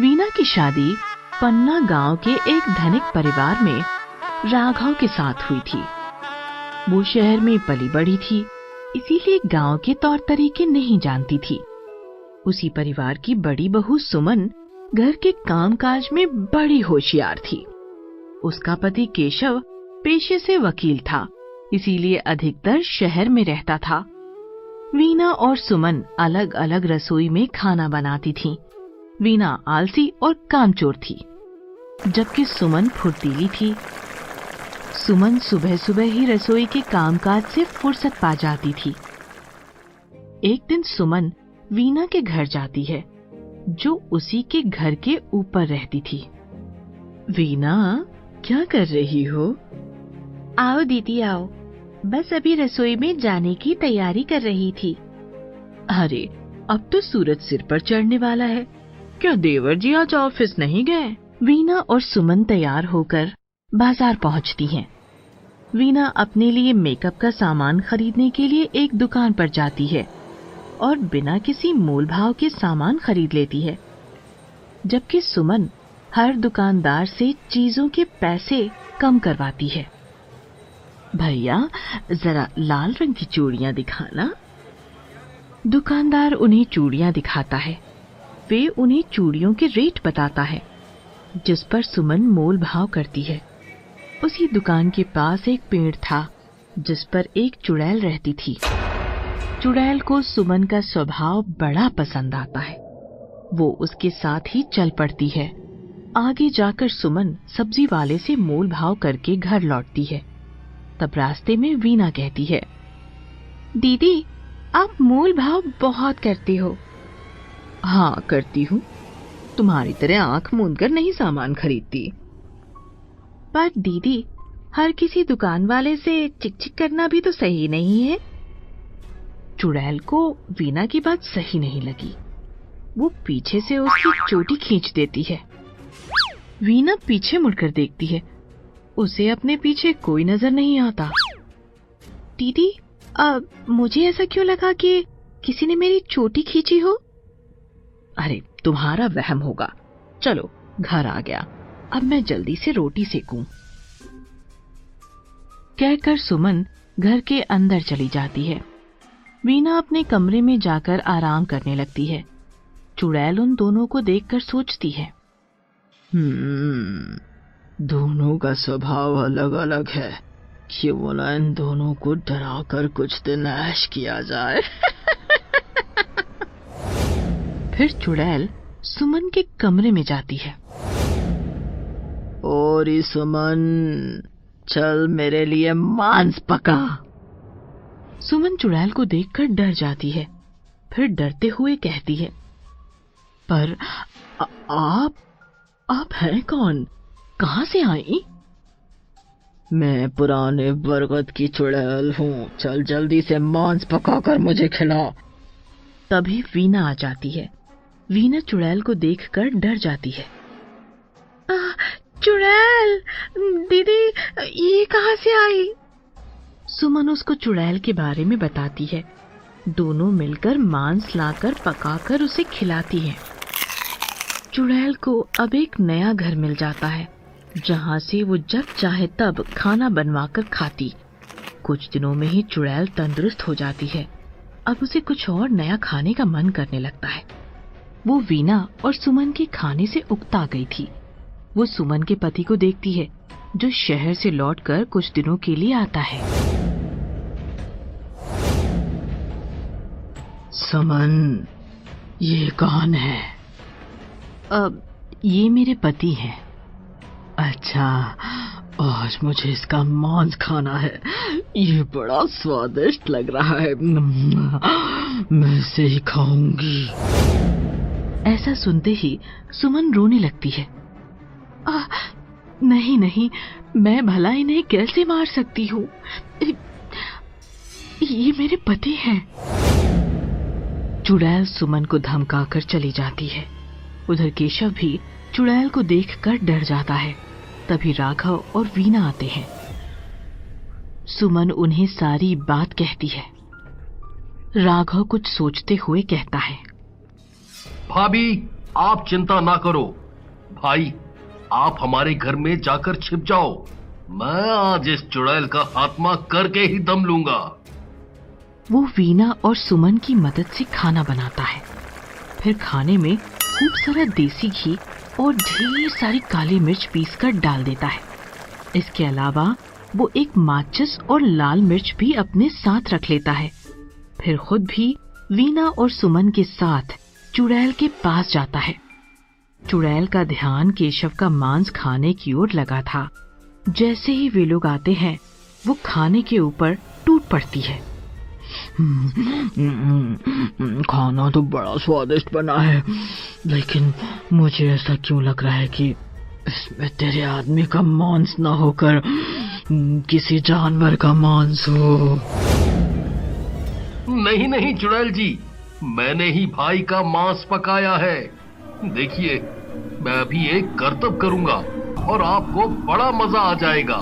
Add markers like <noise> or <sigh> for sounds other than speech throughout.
वीना की शादी पन्ना गाँव के एक धनिक परिवार में राघव के साथ हुई थी। वो शहर में पली बड़ी थी, इसीलिए गाँव के तौर तरीके नहीं जानती थी। उसी परिवार की बड़ी बहू सुमन घर के कामकाज में बड़ी होशियार थी। उसका पति केशव पेशे से वकील था, इसीलिए अधिकतर शहर में रहता था। वीना और सुमन अलग अलग रसोई में खाना बनाती थीं। वीना आलसी और कामचोर थी। जबकि सुमन फुर्तीली थी। सुमन सुबह सुबह ही रसोई के कामकाज से फुर्सत पा जाती थी। एक दिन सुमन वीना के घर जाती है जो उसी के घर के ऊपर रहती थी। वीना क्या कर रही हो? आओ दीदी आओ। बस अभी रसोई में जाने की तैयारी कर रही थी। अरे अब तो सूरज सिर पर चढ़ने वाला है। क्या देवर जी आज ऑफ़िस नहीं गए? वीना और सुमन तैयार होकर बाज़ार पहुँचती हैं। वीना अपने लिए मेकअप का सामान खरीदने के लिए एक दुकान पर जाती है और बिना किसी मोल भाव के सामान खरीद लेती है। जबकि सुमन हर दुकानदार से चीज़ों के पैसे कम करवाती है। भैया, जरा लाल रंग की चूड़ियाँ दिखाना। दुकानदार उन्हें चूड़ियाँ दिखाता है। वे उन्हें चूड़ियों के रेट बताता है, जिस पर सुमन मोल भाव करती है। उसी दुकान के पास एक पेड़ था, जिस पर एक चुड़ैल रहती थी। चुड़ैल को सुमन का स्वभाव बड़ा पसंद आता है। वो उसके साथ ही चल पड़ती है। आगे जाकर सुमन सब्ज़ी वाले से मोल भाव करके घर लौटती है। तब रास्ते में वीना कहती है, दीदी, आप मोल भाव बहुत करते हो। हाँ करती हूँ। तुम्हारी तरह आँख मूंद कर नहीं सामान खरीदती। पर दीदी, हर किसी दुकान वाले से चिक चिक करना भी तो सही नहीं है। चुड़ैल को वीना की बात सही नहीं लगी। वो पीछे से उसकी चोटी खींच देती है। वीना पीछे मुड़कर देखती है। उसे अपने पीछे कोई नज़र नहीं आता। दीदी, अब मुझे ऐसा क्यों लगा कि किसी ने मेरी चोटी खींची हो? अरे, तुम्हारा वहम होगा। चलो, घर आ गया। अब मैं जल्दी से रोटी सेकूं। कहकर सुमन घर के अंदर चली जाती है। वीना अपने कमरे में जाकर आराम करने लगती है। चुड़ैल उन दोनों को देखकर सोचती है। हम्म दोनों का स्वभाव अलग अलग है। क्यों बोला इन दोनों को डराकर कुछ दिन ऐश किया जाए? <laughs> फिर चुड़ैल सुमन के कमरे में जाती है। और सुमन चल मेरे लिए मांस पका। सुमन चुड़ैल को देखकर डर जाती है फिर डरते हुए कहती है पर आ, आप आप हैं कौन? कहाँ से आई? मैं पुराने बरगद की चुड़ैल हूँ चल जल्दी से मांस पकाकर मुझे खिला। तभी वीना आ जाती है। वीना चुड़ैल को देखकर डर जाती है। चुड़ैल! दीदी ये कहाँ से आई? सुमन उसको चुड़ैल के बारे में बताती है। दोनों मिलकर मांस लाकर पकाकर उसे खिलाती है। चुड़ैल को अब एक नया घर मिल जाता है जहाँ से वो जब चाहे तब खाना बनवाकर खाती। कुछ दिनों में ही चुड़ैल तंदुरुस्त हो जाती है। अब उसे कुछ और नया खाने का मन करने लगता है। वो वीना और सुमन के खाने से उकता गई थी। वो सुमन के पति को देखती है जो शहर से लौटकर कुछ दिनों के लिए आता है। सुमन ये कौन है? अब ये मेरे पति हैं। अच्छा आज मुझे इसका मांस खाना है। ये बड़ा स्वादिष्ट लग रहा है। मैं इसे ही खाऊँगी। ऐसा सुनते ही सुमन रोने लगती है। आ, नहीं नहीं मैं भला इन्हें कैसे मार सकती हूँ? ये मेरे पति हैं। चुड़ैल सुमन को धमकाकर चली जाती है। उधर केशव भी चुड़ैल को देखकर डर जाता है। तभी राघव और वीना आते हैं। सुमन उन्हें सारी बात कहती है। राघव कुछ सोचते हुए कहता है। भाभी, आप चिंता ना करो। भाई, आप हमारे घर में जाकर छिप जाओ। मैं आज इस चुड़ैल का खात्मा करके ही दम लूँगा। वो वीना और सुमन की मदद से खाना बनाता है। फिर खाने में खूब सारा देसी घी और ढेर सारी काली मिर्च पीस कर डाल देता है। इसके अलावा वो एक माचिस और लाल मिर्च भी अपने साथ रख लेता है। फिर खुद भी वीना और सुमन के साथ चुड़ैल के पास जाता है। चुड़ैल का ध्यान केशव का मांस खाने की ओर लगा था। जैसे ही वे लोग आते हैं वो खाने के ऊपर टूट पड़ती है। खाना तो बड़ा स्वादिष्ट बना है लेकिन मुझे ऐसा क्यों लग रहा है कि इसमें तेरे आदमी का मांस ना होकर किसी जानवर का मांस हो? नहीं नहीं चुड़ैल जी। मैंने ही भाई का मांस पकाया है। देखिए, मैं अभी एक करतब करूँगा और आपको बड़ा मज़ा आ जाएगा।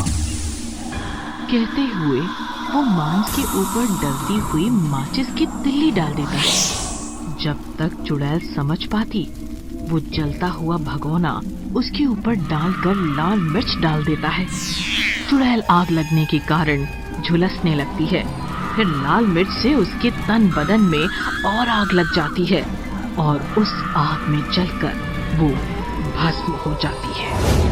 कहते हुए, वो मांस के ऊपर डलती हुई माचिस की तिल्ली डाल देता। है जब तक चुड़ैल समझ पाती, वो जलता हुआ भगोना उसके ऊपर डालकर लाल मिर्च डाल देता है। चुड़ैल आग लगने के कारण झुलसने लगती है। फिर लाल मिर्च से उसके तन बदन में और आग लग जाती है और उस आग में जलकर वो भस्म हो जाती है।